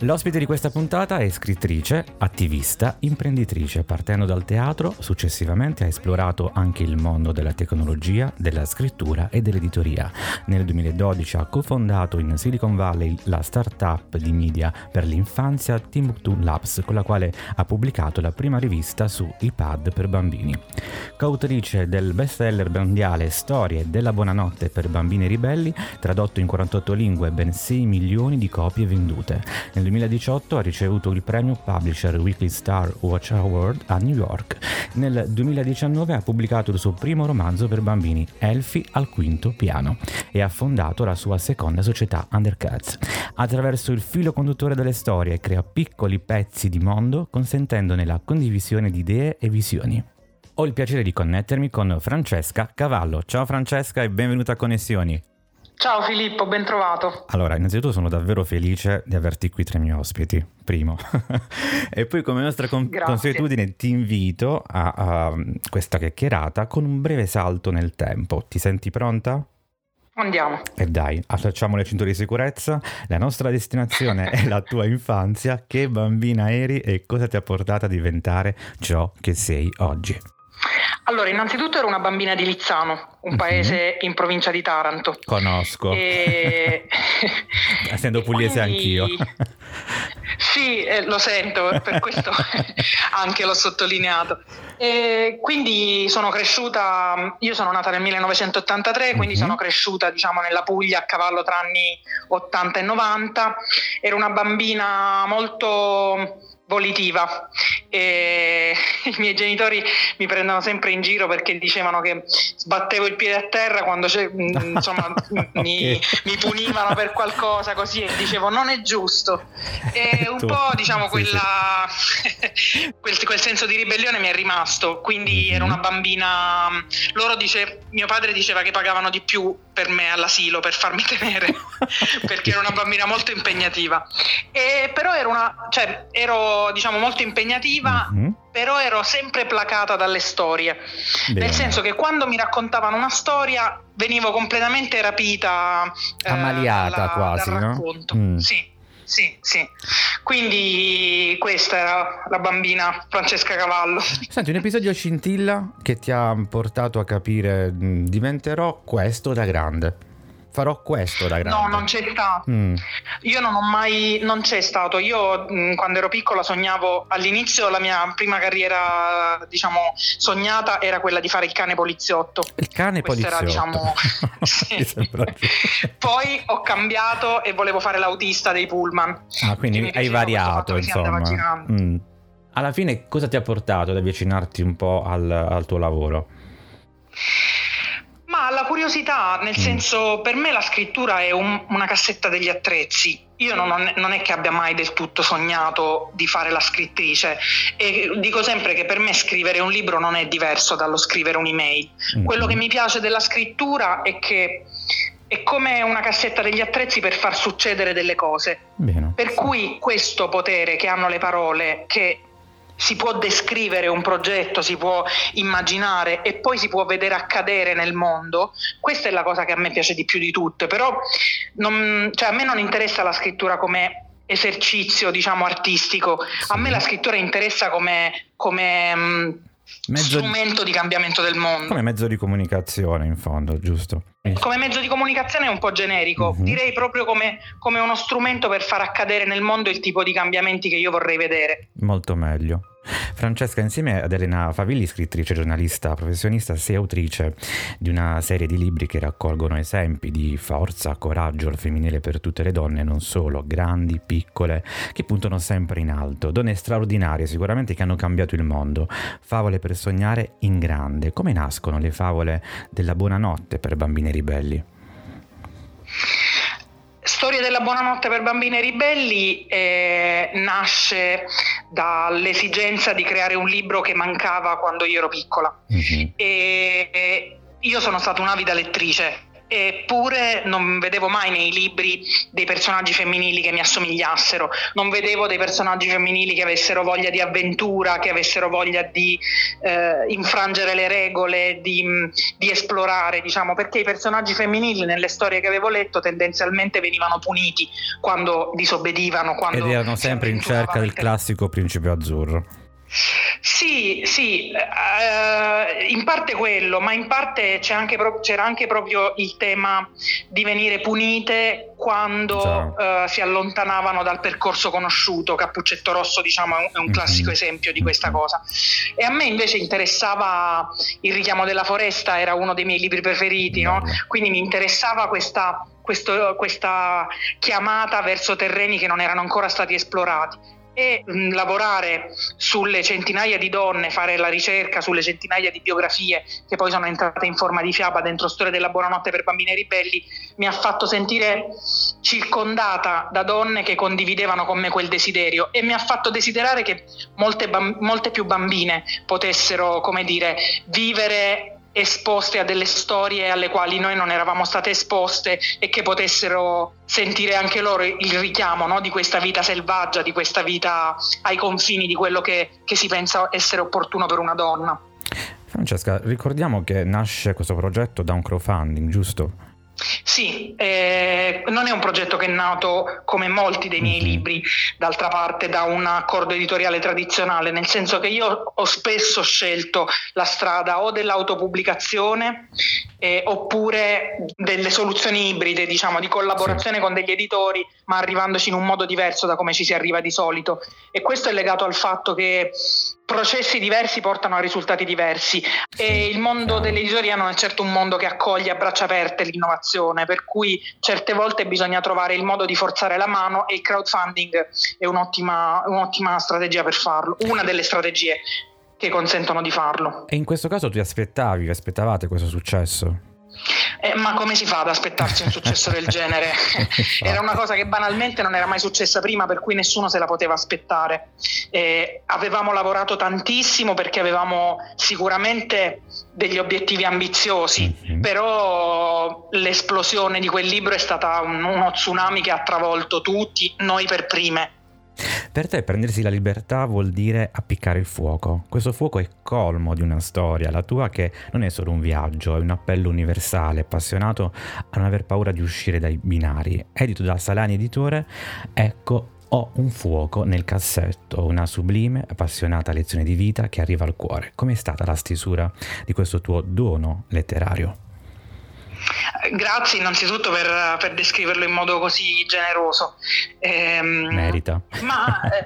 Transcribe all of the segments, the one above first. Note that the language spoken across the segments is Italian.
L'ospite di questa puntata è scrittrice, attivista, imprenditrice. Partendo dal teatro, successivamente ha esplorato anche il mondo della tecnologia, della scrittura e dell'editoria. Nel 2012 ha cofondato in Silicon Valley la startup di media per l'infanzia Timbuktu Labs, con la quale ha pubblicato la prima rivista su iPad per bambini. Coautrice del bestseller mondiale Storie della buonanotte per bambini ribelli, tradotto in 48 lingue e ben 6 milioni di copie vendute. Nel 2018 ha ricevuto il premio Publisher Weekly Star Watch Award a New York. Nel 2019 ha pubblicato il suo primo romanzo per bambini, Elfi al quinto piano, e ha fondato la sua seconda società Undercats. Attraverso il filo conduttore delle storie crea piccoli pezzi di mondo consentendone la condivisione di idee e visioni. Ho il piacere di connettermi con Francesca Cavallo. Ciao Francesca e benvenuta a Connessioni. Ciao Filippo, ben trovato. Allora, innanzitutto sono davvero felice di averti qui tra i miei ospiti, primo. e poi come nostra con- consuetudine ti invito a, a questa chiacchierata con un breve salto nel tempo. Ti senti pronta? Andiamo. E dai, allacciamo le cinture di sicurezza. La nostra destinazione è la tua infanzia. Che bambina eri e cosa ti ha portato a diventare ciò che sei oggi? Allora, innanzitutto ero una bambina di Lizzano, un mhm. paese in provincia di Taranto. Conosco. E... Essendo pugliese quindi... anch'io. sì, eh, lo sento, per questo anche l'ho sottolineato. E quindi sono cresciuta, io sono nata nel 1983, quindi mm-hmm. sono cresciuta diciamo nella Puglia a cavallo tra anni 80 e 90. Ero una bambina molto volitiva. E i miei genitori mi prendono sempre in giro perché dicevano che sbattevo il piede a terra quando mm, insomma, mi, mi, punivano per qualcosa così e dicevo non è giusto. E un po' diciamo quella, quel, quel, senso di ribellione mi è rimasto. Quindi mm-hmm. ero una bambina loro dice, mio padre diceva che pagavano di più per me all'asilo per farmi tenere perché ero una bambina molto impegnativa. E però ero una cioè ero diciamo molto impegnativa, mm-hmm. però ero sempre placata dalle storie. Bene. Nel senso che quando mi raccontavano una storia venivo completamente rapita, eh, ammaliata eh, quasi, no? Mm. Sì. Sì, sì. Quindi questa era la bambina Francesca Cavallo. Senti, un episodio scintilla che ti ha portato a capire diventerò questo da grande farò questo da grande. No, non c'è stato. Mm. Io non ho mai, non c'è stato. Io mh, mm, quando ero piccola sognavo, all'inizio la mia prima carriera, diciamo, sognata era quella di fare il cane poliziotto. Il cane Questo poliziotto. Era, diciamo. Poi ho cambiato e volevo fare l'autista dei pullman. Ah, quindi hai variato, insomma. Mm. Alla fine cosa ti ha portato ad avvicinarti un po' al, al tuo lavoro? Ma la curiosità, nel mm. senso, per me la scrittura è un, una cassetta degli attrezzi. Io non, non, è che abbia mai del tutto sognato di fare la scrittrice e dico sempre che per me scrivere un libro non è diverso dallo scrivere un'email. Mm. Quello che mi piace della scrittura è che è come una cassetta degli attrezzi per far succedere delle cose. Bene. Per cui questo potere che hanno le parole, che si può descrivere un progetto, si può immaginare e poi si può vedere accadere nel mondo, questa è la cosa che a me piace di più di tutte, però non, cioè a me non interessa la scrittura come esercizio diciamo artistico, a me la scrittura interessa come, come mm, mezzo strumento di... di cambiamento del mondo. Come mezzo di comunicazione in fondo, giusto? Come mezzo di comunicazione è un po' generico, uh-huh. direi proprio come, come, uno strumento per far accadere nel mondo il tipo di cambiamenti che io vorrei vedere. Molto meglio. Francesca, insieme ad Elena Favilli, scrittrice, giornalista, professionista, sei autrice di una serie di libri che raccolgono esempi di forza, coraggio al femminile per tutte le donne, non solo, grandi, piccole, che puntano sempre in alto, donne straordinarie sicuramente che hanno cambiato il mondo, favole per sognare in grande. Come nascono le favole della buonanotte per bambini ribelli? Storia della buonanotte per bambini ribelli eh, nasce dall'esigenza di creare un libro che mancava quando io ero piccola. Mm-hmm. E, io sono stata un'avida lettrice Eppure non vedevo mai nei libri dei personaggi femminili che mi assomigliassero, non vedevo dei personaggi femminili che avessero voglia di avventura, che avessero voglia di eh, infrangere le regole, di, di, esplorare, diciamo, perché i personaggi femminili nelle storie che avevo letto tendenzialmente venivano puniti quando disobbedivano. Quando Ed erano sempre in cerca del classico principe azzurro. Sì, sì, uh, in parte quello, ma in parte anche pro- c'era anche proprio il tema di venire punite quando uh, si allontanavano dal percorso conosciuto. Cappuccetto Rosso, diciamo, è un, classico mm-hmm. esempio di questa mm-hmm. cosa. E a me invece interessava Il richiamo della foresta, era uno dei miei libri preferiti, no? quindi mi interessava questa, questo, questa chiamata verso terreni che non erano ancora stati esplorati e mh, mm, lavorare sulle centinaia di donne, fare la ricerca sulle centinaia di biografie che poi sono entrate in forma di fiaba dentro Storia della buonanotte per bambini ribelli, mi ha fatto sentire circondata da donne che condividevano con me quel desiderio e mi ha fatto desiderare che molte, bam- molte più bambine potessero, come dire, vivere esposte a delle storie alle quali noi non eravamo state esposte e che potessero sentire anche loro il richiamo no? di questa vita selvaggia, di questa vita ai confini di quello che, che si pensa essere opportuno per una donna. Francesca, ricordiamo che nasce questo progetto da un crowdfunding, giusto? Sì, eh, non è un progetto che è nato come molti dei miei mm-hmm. libri, d'altra parte da un accordo editoriale tradizionale, nel senso che io ho spesso scelto la strada o dell'autopubblicazione eh, oppure delle soluzioni ibride, diciamo, di collaborazione sì. con degli editori, ma arrivandoci in un modo diverso da come ci si arriva di solito. E questo è legato al fatto che processi diversi portano a risultati diversi e il mondo dell'editoria non è certo un mondo che accoglie a braccia aperte l'innovazione, per cui certe volte bisogna trovare il modo di forzare la mano e il crowdfunding è un'ottima, un'ottima strategia per farlo, una delle strategie che consentono di farlo. E in questo caso ti aspettavi, vi aspettavate questo successo? Eh, ma come si fa ad aspettarsi un successo del genere? era una cosa che banalmente non era mai successa prima, per cui nessuno se la poteva aspettare. Eh, avevamo lavorato tantissimo perché avevamo sicuramente degli obiettivi ambiziosi, mm-hmm. però l'esplosione di quel libro è stata un, uno tsunami che ha travolto tutti, noi per prime. Per te prendersi la libertà vuol dire appiccare il fuoco. Questo fuoco è colmo di una storia, la tua che non è solo un viaggio, è un appello universale, appassionato a non aver paura di uscire dai binari. Edito da Salani Editore, ecco ho un fuoco nel cassetto, una sublime, appassionata lezione di vita che arriva al cuore. Com'è stata la stesura di questo tuo dono letterario? Grazie innanzitutto per, per, descriverlo in modo così generoso. Ehm, Merita. Ma eh,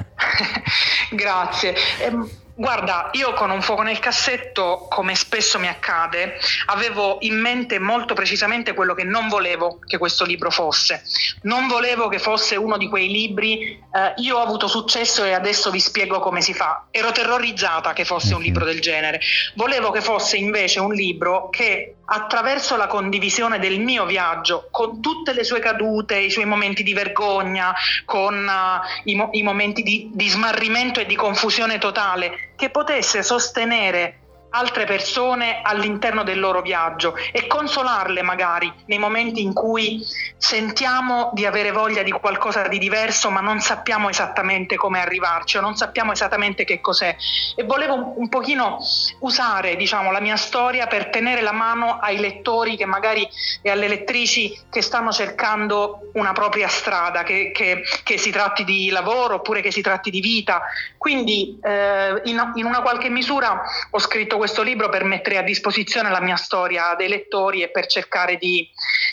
grazie. Ehm, Guarda, io con un fuoco nel cassetto, come spesso mi accade, avevo in mente molto precisamente quello che non volevo che questo libro fosse. Non volevo che fosse uno di quei libri, eh, io ho avuto successo e adesso vi spiego come si fa. Ero terrorizzata che fosse un mhm. libro del genere. Volevo che fosse invece un libro che attraverso la condivisione del mio viaggio, con tutte le sue cadute, i suoi momenti di vergogna, con uh, i, mo- i, momenti di, di smarrimento e di confusione totale, che potesse sostenere altre persone all'interno del loro viaggio e consolarle magari nei momenti in cui sentiamo di avere voglia di qualcosa di diverso ma non sappiamo esattamente come arrivarci o non sappiamo esattamente che cos'è. E volevo un, un pochino usare diciamo la mia storia per tenere la mano ai lettori che magari e alle lettrici che stanno cercando una propria strada che, che, che si tratti di lavoro oppure che si tratti di vita. Quindi eh, in, in una qualche misura ho scritto questo libro per mettere a disposizione la mia storia dei lettori e per cercare di,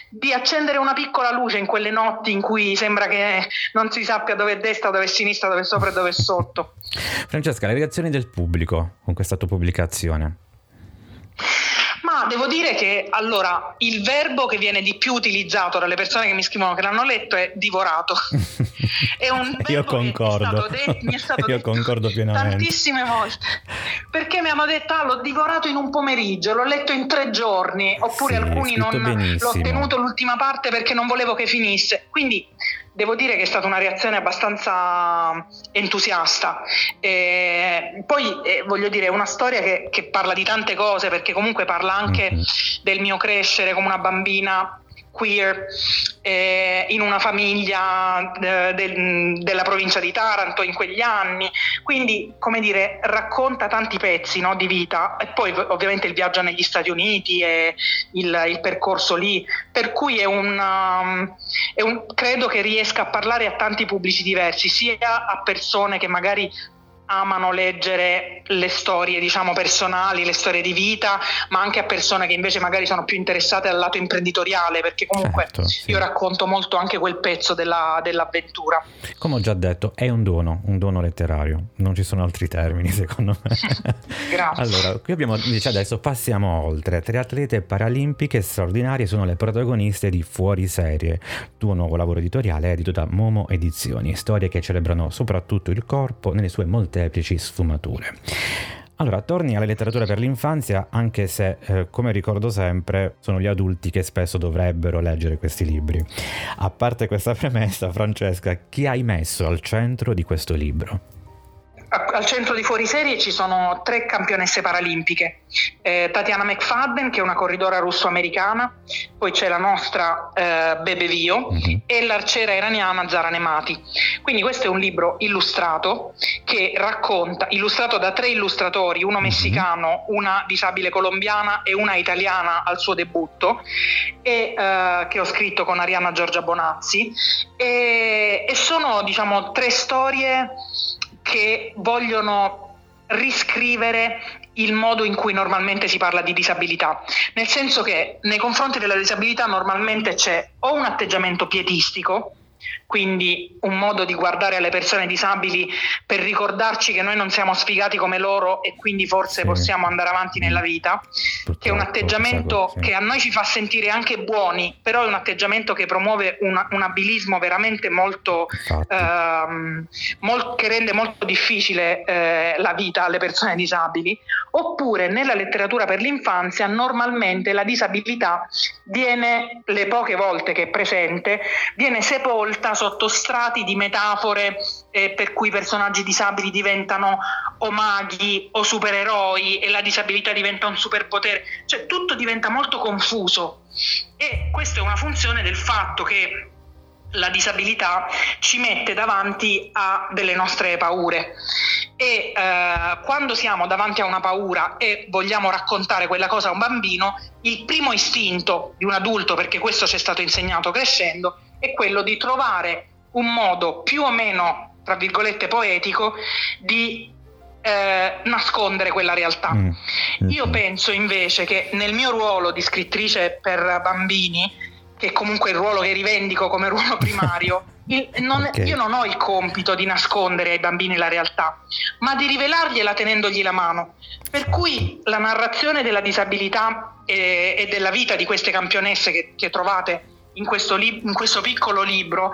di accendere una piccola luce in quelle notti in cui sembra che non si sappia dove è destra, dove è sinistra, dove è sopra e dove è sotto. Francesca, le reazioni del pubblico con questa tua pubblicazione? Ma devo dire che allora il verbo che viene di più utilizzato dalle persone che mi scrivono che l'hanno letto è divorato. è un Io concordo. Che è stato detto, mi è stato Io concordo pienamente. tantissime volte. Perché mi hanno detto ah, l'ho divorato in un pomeriggio, l'ho letto in tre giorni, oppure sì, alcuni non benissimo. l'ho tenuto l'ultima parte perché non volevo che finisse. Quindi devo dire che è stata una reazione abbastanza entusiasta. E poi eh, voglio dire, è una storia che, che, parla di tante cose, perché comunque parla anche mm-hmm. del mio crescere come una bambina queer eh, in una famiglia de, de, della provincia di Taranto in quegli anni, quindi come dire racconta tanti pezzi no, di vita. E poi ovviamente il viaggio negli Stati Uniti e il, il percorso lì, per cui è un, um, è un, credo che riesca a parlare a tanti pubblici diversi, sia a persone che magari amano leggere le storie diciamo personali, le storie di vita, ma anche a persone che invece magari sono più interessate al lato imprenditoriale, perché comunque certo, sì. io racconto molto anche quel pezzo della, dell'avventura. Come ho già detto, è un dono, un dono letterario, non ci sono altri termini secondo me. Grazie. Allora, qui abbiamo, dice adesso passiamo oltre, tre atlete paralimpiche straordinarie sono le protagoniste di Fuori Serie, tuo nuovo lavoro editoriale edito da Momo Edizioni, storie che celebrano soprattutto il corpo nelle sue molte molteplici sfumature. Allora, torni alla letteratura per l'infanzia, anche se, eh, come ricordo sempre, sono gli adulti che spesso dovrebbero leggere questi libri. A parte questa premessa, Francesca, chi hai messo al centro di questo libro? Al centro di fuoriserie ci sono tre campionesse paralimpiche, eh, Tatiana McFadden che è una corridora russo-americana, poi c'è la nostra eh, Bebe Vio mm-hmm. e l'arciera iraniana Zara Nemati. Quindi questo è un libro illustrato che racconta, illustrato da tre illustratori, uno mhm. messicano, una disabile colombiana e una italiana al suo debutto, e, eh, che ho scritto con Arianna Giorgia Bonazzi, e, e sono diciamo tre storie che vogliono riscrivere il modo in cui normalmente si parla di disabilità, nel senso che nei confronti della disabilità normalmente c'è o un atteggiamento pietistico, quindi un modo di guardare alle persone disabili per ricordarci che noi non siamo sfigati come loro e quindi forse sì. possiamo andare avanti nella vita, Purtroppo, che è un atteggiamento sì. che a noi ci fa sentire anche buoni, però è un atteggiamento che promuove una, un abilismo veramente molto, ehm, molt, che rende molto difficile eh, la vita alle persone disabili, oppure nella letteratura per l'infanzia normalmente la disabilità viene, le poche volte che è presente, viene sepolta sotto strati di metafore eh, per cui i personaggi disabili diventano o maghi o supereroi e la disabilità diventa un superpotere, cioè tutto diventa molto confuso. E questa è una funzione del fatto che la disabilità ci mette davanti a delle nostre paure e eh, quando siamo davanti a una paura e vogliamo raccontare quella cosa a un bambino, il primo istinto di un adulto, perché questo ci è stato insegnato crescendo, è quello di trovare un modo più o meno, tra virgolette, poetico di eh, nascondere quella realtà. Mm. Io penso invece che nel mio ruolo di scrittrice per bambini, che è comunque il ruolo che rivendico come ruolo primario, il, non, okay. io non ho il compito di nascondere ai bambini la realtà, ma di rivelargliela tenendogli la mano. Per cui la narrazione della disabilità e, e della vita di queste campionesse che, che trovate in questo, li- in questo, piccolo libro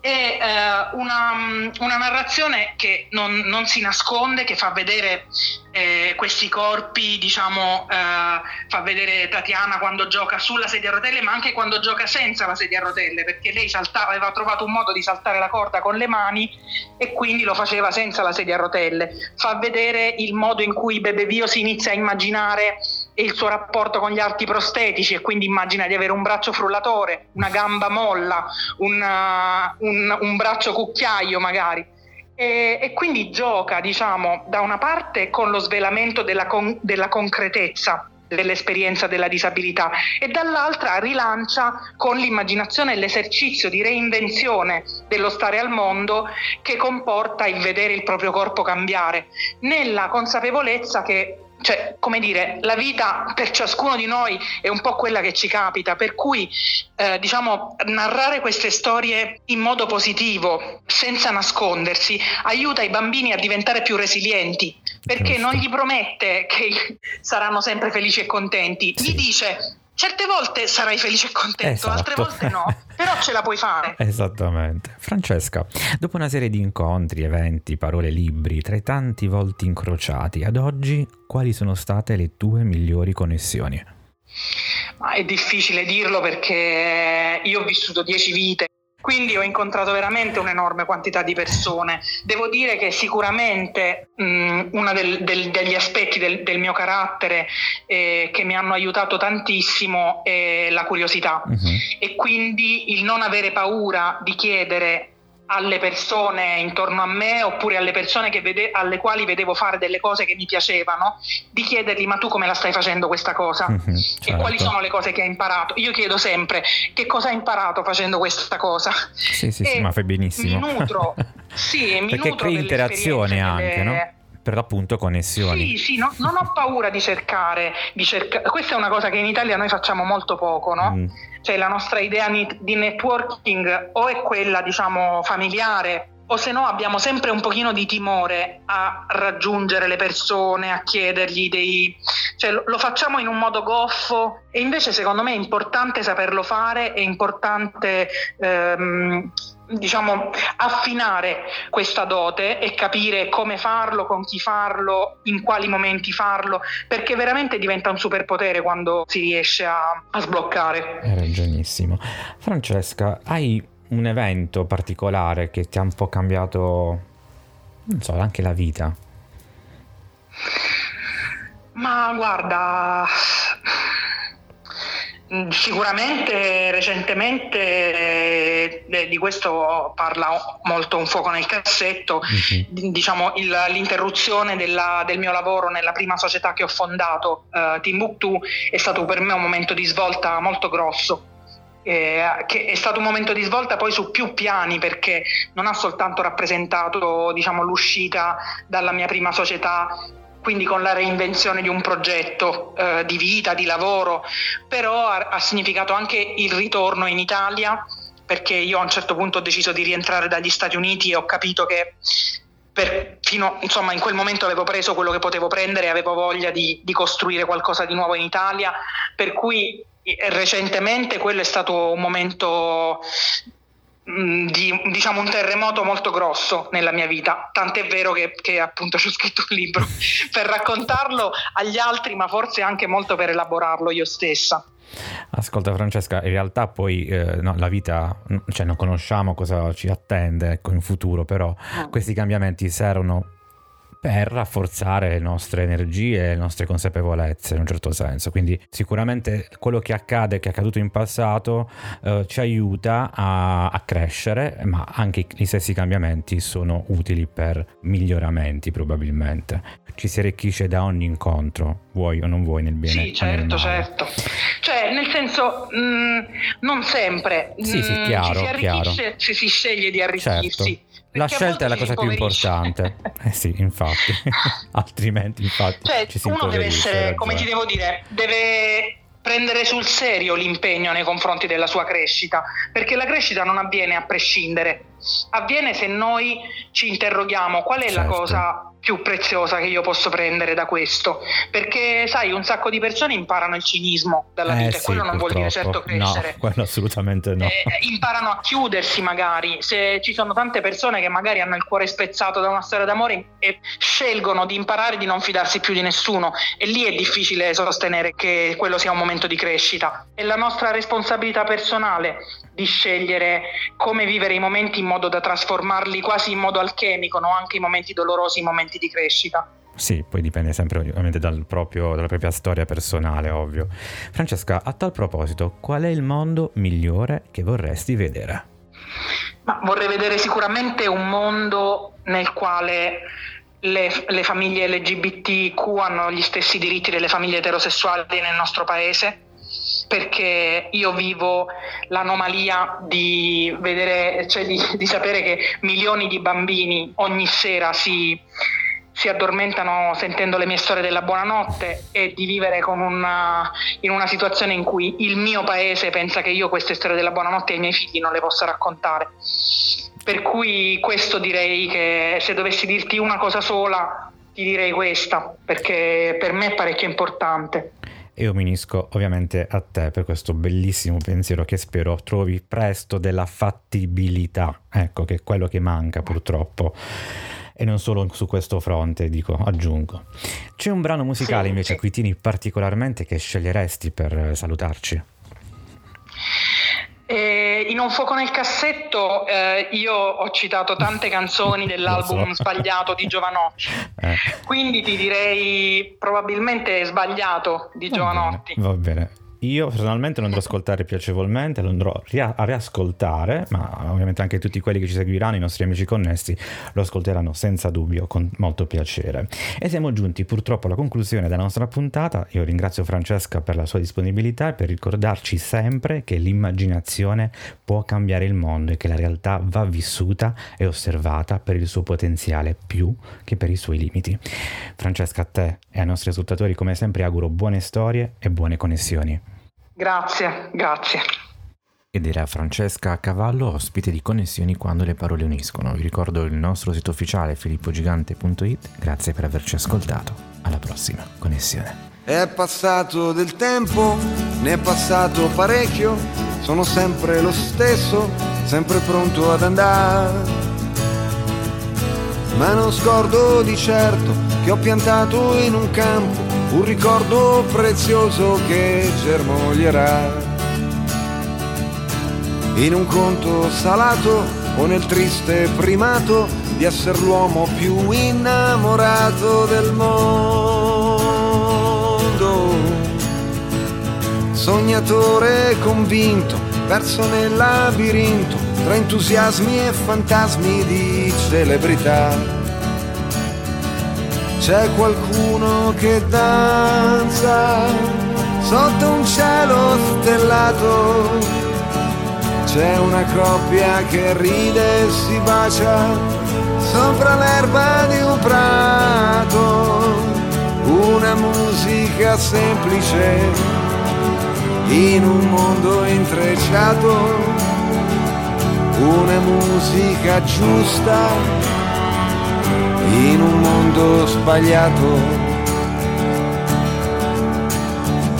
è eh, una, una, narrazione che non, non, si nasconde, che fa vedere eh, questi corpi, diciamo, eh, fa vedere Tatiana quando gioca sulla sedia a rotelle, ma anche quando gioca senza la sedia a rotelle, perché lei saltava, aveva trovato un modo di saltare la corda con le mani e quindi lo faceva senza la sedia a rotelle. Fa vedere il modo in cui Bebe Vio si inizia a immaginare il suo rapporto con gli arti prostetici e quindi immagina di avere un braccio frullatore, una gamba molla, un, uh, un, un braccio cucchiaio magari. E, e, quindi gioca, diciamo, da una parte con lo svelamento della, con, della concretezza dell'esperienza della disabilità e dall'altra rilancia con l'immaginazione e l'esercizio di reinvenzione dello stare al mondo che comporta il vedere il proprio corpo cambiare, nella consapevolezza che cioè, come dire, la vita per ciascuno di noi è un po' quella che ci capita, per cui eh, diciamo narrare queste storie in modo positivo, senza nascondersi, aiuta i bambini a diventare più resilienti, perché non gli promette che saranno sempre felici e contenti, gli dice Certe volte sarai felice e contento, esatto. altre volte no, però ce la puoi fare. Esattamente. Francesca, dopo una serie di incontri, eventi, parole, libri, tra i tanti volti incrociati, ad oggi quali sono state le tue migliori connessioni? Ma è difficile dirlo perché io ho vissuto dieci vite quindi ho incontrato veramente un'enorme quantità di persone. Devo dire che sicuramente mh, uno del, del, degli aspetti del, del mio carattere eh, che mi hanno aiutato tantissimo è la curiosità uh-huh. e quindi il non avere paura di chiedere alle persone intorno a me oppure alle persone vede- alle quali vedevo fare delle cose che mi piacevano, di chiedergli ma tu come la stai facendo questa cosa mm-hmm, certo. e quali sono le cose che hai imparato. Io chiedo sempre che cosa hai imparato facendo questa cosa. Sì, sì, sì ma fai benissimo. Mi nutro, sì, mi Perché nutro crei interazione anche, delle... no? per l'appunto connessioni. Sì, sì, no, non ho paura di cercare, di cerca... questa è una cosa che in Italia noi facciamo molto poco, no? Mm. Cioè la nostra idea di networking o è quella, diciamo, familiare o se no abbiamo sempre un pochino di timore a raggiungere le persone, a chiedergli dei... cioè lo facciamo in un modo goffo e invece secondo me è importante saperlo fare, è importante ehm, diciamo, affinare questa dote e capire come farlo, con chi farlo, in quali momenti farlo, perché veramente diventa un superpotere quando si riesce a, a sbloccare. Hai ragionissimo. Francesca, hai un evento particolare che ti ha un po' cambiato, non so, anche la vita? Ma guarda, sicuramente recentemente eh, di questo parla molto un fuoco nel cassetto, uh-huh. diciamo il, l'interruzione della, del mio lavoro nella prima società che ho fondato, uh, Timbuktu, è stato per me un momento di svolta molto grosso. Eh, che è stato un momento di svolta poi su più piani perché non ha soltanto rappresentato diciamo, l'uscita dalla mia prima società quindi con la reinvenzione di un progetto eh, di vita, di lavoro, però ha, ha significato anche il ritorno in Italia perché io a un certo punto ho deciso di rientrare dagli Stati Uniti e ho capito che per, fino, insomma, in quel momento avevo preso quello che potevo prendere e avevo voglia di, di, costruire qualcosa di nuovo in Italia, per cui eh, recentemente quello è stato un momento di diciamo un terremoto molto grosso nella mia vita, tant'è vero che, che appunto ci ho scritto un libro per raccontarlo agli altri, ma forse anche molto per elaborarlo io stessa. Ascolta Francesca, in realtà poi eh, no, la vita, cioè non conosciamo cosa ci attende ecco, in futuro, però ah. questi cambiamenti servono per rafforzare le nostre energie e le nostre consapevolezze in un certo senso. Quindi sicuramente quello che accade, che è accaduto in passato, eh, ci aiuta a, a, crescere, ma anche gli stessi cambiamenti sono utili per miglioramenti probabilmente. Ci si arricchisce da ogni incontro, vuoi o non vuoi nel bene. Sì, certo, certo. Cioè, nel senso, mh, mm, non sempre. Sì, sì, chiaro, ci si arricchisce chiaro. se si sceglie di arricchirsi. Certo la scelta è la cosa più importante. Eh sì, infatti. Altrimenti, infatti, cioè, ci si uno deve essere, come ti devo dire, deve prendere sul serio l'impegno nei confronti della sua crescita, perché la crescita non avviene a prescindere, avviene se noi ci interroghiamo qual è certo. la cosa più preziosa che io posso prendere da questo. Perché, sai, un sacco di persone imparano il cinismo dalla eh, vita sì, e quello non vuol dire certo crescere. No, quello assolutamente no. Eh, imparano a chiudersi magari. Se ci sono tante persone che magari hanno il cuore spezzato da una storia d'amore e scelgono di imparare di non fidarsi più di nessuno e lì è difficile sostenere che quello sia un momento di crescita. È la nostra responsabilità personale di scegliere come vivere i momenti in modo da trasformarli quasi in modo alchemico, no? anche i momenti dolorosi, i momenti di crescita. Sì, poi dipende sempre ovviamente dal proprio, dalla propria storia personale, ovvio. Francesca, a tal proposito, qual è il mondo migliore che vorresti vedere? Ma vorrei vedere sicuramente un mondo nel quale le, le, famiglie LGBTQ hanno gli stessi diritti delle famiglie eterosessuali nel nostro paese, perché io vivo l'anomalia di vedere, cioè di, di sapere che milioni di bambini ogni sera si, si addormentano sentendo le mie storie della buonanotte e di vivere una, in una situazione in cui il mio paese pensa che io queste storie della buonanotte ai miei figli non le possa raccontare. Per cui questo direi che se dovessi dirti una cosa sola, ti direi questa, perché per me è parecchio importante. E io mi unisco ovviamente a te per questo bellissimo pensiero che spero trovi presto della fattibilità, ecco che è quello che manca purtroppo. E non solo su questo fronte, dico, aggiungo. C'è un brano musicale sì, invece sì. a cui tieni particolarmente che sceglieresti per salutarci? Eh, in Un fuoco nel cassetto eh, io ho citato tante canzoni dell'album so. Sbagliato di Giovanotti, eh. quindi ti direi probabilmente Sbagliato di va Giovanotti. Bene, va bene. Io personalmente lo andrò ad ascoltare piacevolmente, lo andrò a riascoltare, ma ovviamente anche tutti quelli che ci seguiranno, i nostri amici connessi, lo ascolteranno senza dubbio, con molto piacere. E siamo giunti purtroppo alla conclusione della nostra puntata. Io ringrazio Francesca per la sua disponibilità e per ricordarci sempre che l'immaginazione può cambiare il mondo e che la realtà va vissuta e osservata per il suo potenziale più che per i suoi limiti. Francesca, a te e ai nostri ascoltatori come sempre auguro buone storie e buone connessioni. Grazie, grazie. Ed era Francesca Cavallo, ospite di Connessioni quando le parole uniscono. Vi ricordo il nostro sito ufficiale filippogigante.it. Grazie per averci ascoltato. Alla prossima Connessione. È passato del tempo, ne è passato parecchio, sono sempre lo stesso, sempre pronto ad andare. Ma non scordo di certo che ho piantato in un campo un ricordo prezioso che germoglierà. In un conto salato o nel triste primato di essere l'uomo più innamorato del mondo. Sognatore convinto, perso nel labirinto, tra entusiasmi e fantasmi di celebrità c'è qualcuno che danza sotto un cielo stellato. C'è una coppia che ride e si bacia sopra l'erba di un prato. Una musica semplice in un mondo intrecciato. Una musica giusta in un mondo sbagliato.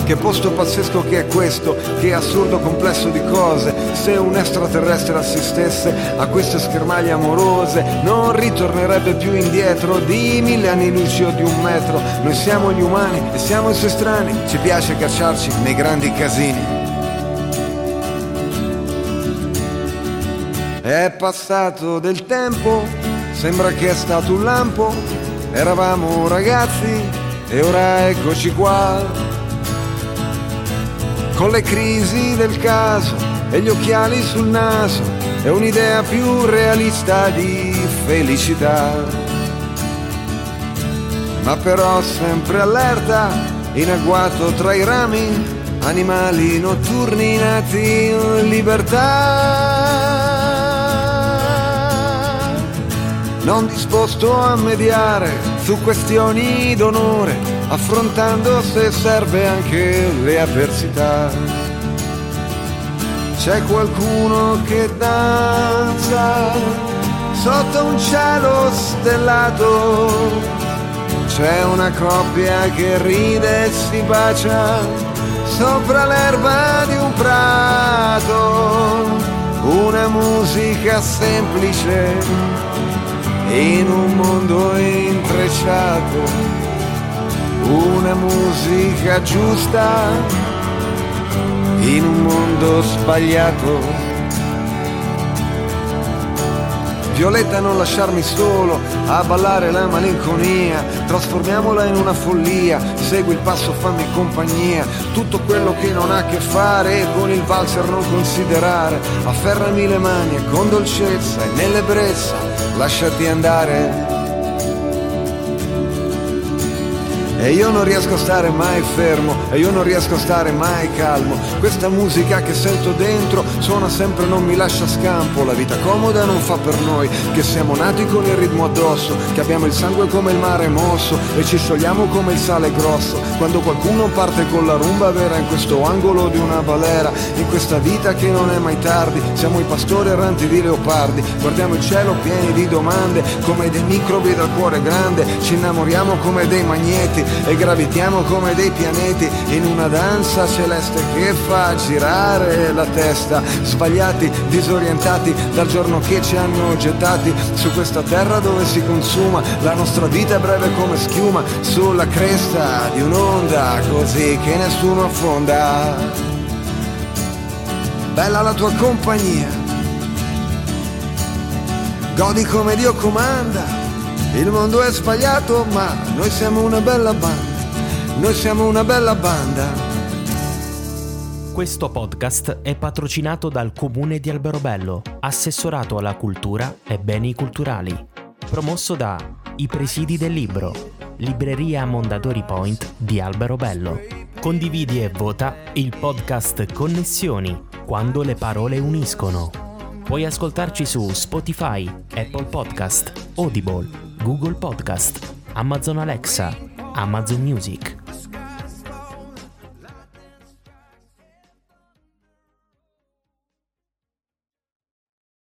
Che posto pazzesco che è questo, che assurdo complesso di cose. Se un extraterrestre assistesse a queste schermaglie amorose, non ritornerebbe più indietro di mille anni luci o di un metro. Noi siamo gli umani e siamo i suoi strani, ci piace cacciarci nei grandi casini. È passato del tempo Sembra che è stato un lampo, eravamo ragazzi e ora eccoci qua. Con le crisi del caso e gli occhiali sul naso, è un'idea più realista di felicità. Ma però sempre allerta, in agguato tra i rami, animali notturni nati in libertà non disposto a mediare su questioni d'onore, affrontando se serve anche le avversità. C'è qualcuno che danza sotto un cielo stellato, c'è una coppia che ride e si bacia sopra l'erba di un prato, una musica semplice in un mondo intrecciato, una musica giusta, in un mondo sbagliato. Violetta non lasciarmi solo a ballare la malinconia, trasformiamola in una follia, segui il passo, fammi compagnia, tutto quello che non ha a che fare con il valzer non considerare, afferrami le mani con dolcezza e nell'ebbrezza lasciati andare. E io non riesco a stare mai fermo, e io non riesco a stare mai calmo. Questa musica che sento dentro suona sempre, non mi lascia scampo. La vita comoda non fa per noi, che siamo nati con il ritmo addosso, che abbiamo il sangue come il mare mosso e ci sciogliamo come il sale grosso. Quando qualcuno parte con la rumba vera in questo angolo di una balera, in questa vita che non è mai tardi, siamo i pastori erranti di leopardi, guardiamo il cielo pieni di domande, come dei microbi dal cuore grande, ci innamoriamo come dei magneti e gravitiamo come dei pianeti in una danza celeste che fa girare la testa, sbagliati, disorientati dal giorno che ci hanno gettati su questa terra dove si consuma, la nostra vita è breve come schiuma, sulla cresta di un'onda così che nessuno affonda. Bella la tua compagnia, godi come Dio comanda. Il mondo è sbagliato ma noi siamo una bella banda, noi siamo una bella banda. Questo podcast è patrocinato dal Comune di Alberobello, assessorato alla cultura e beni culturali, promosso da I Presidi del Libro, Libreria Mondadori Point di Alberobello. Condividi e vota il podcast Connessioni, quando le parole uniscono. Puoi ascoltarci su Spotify, Apple Podcast, Audible, Google Podcast, Amazon Alexa, Amazon Music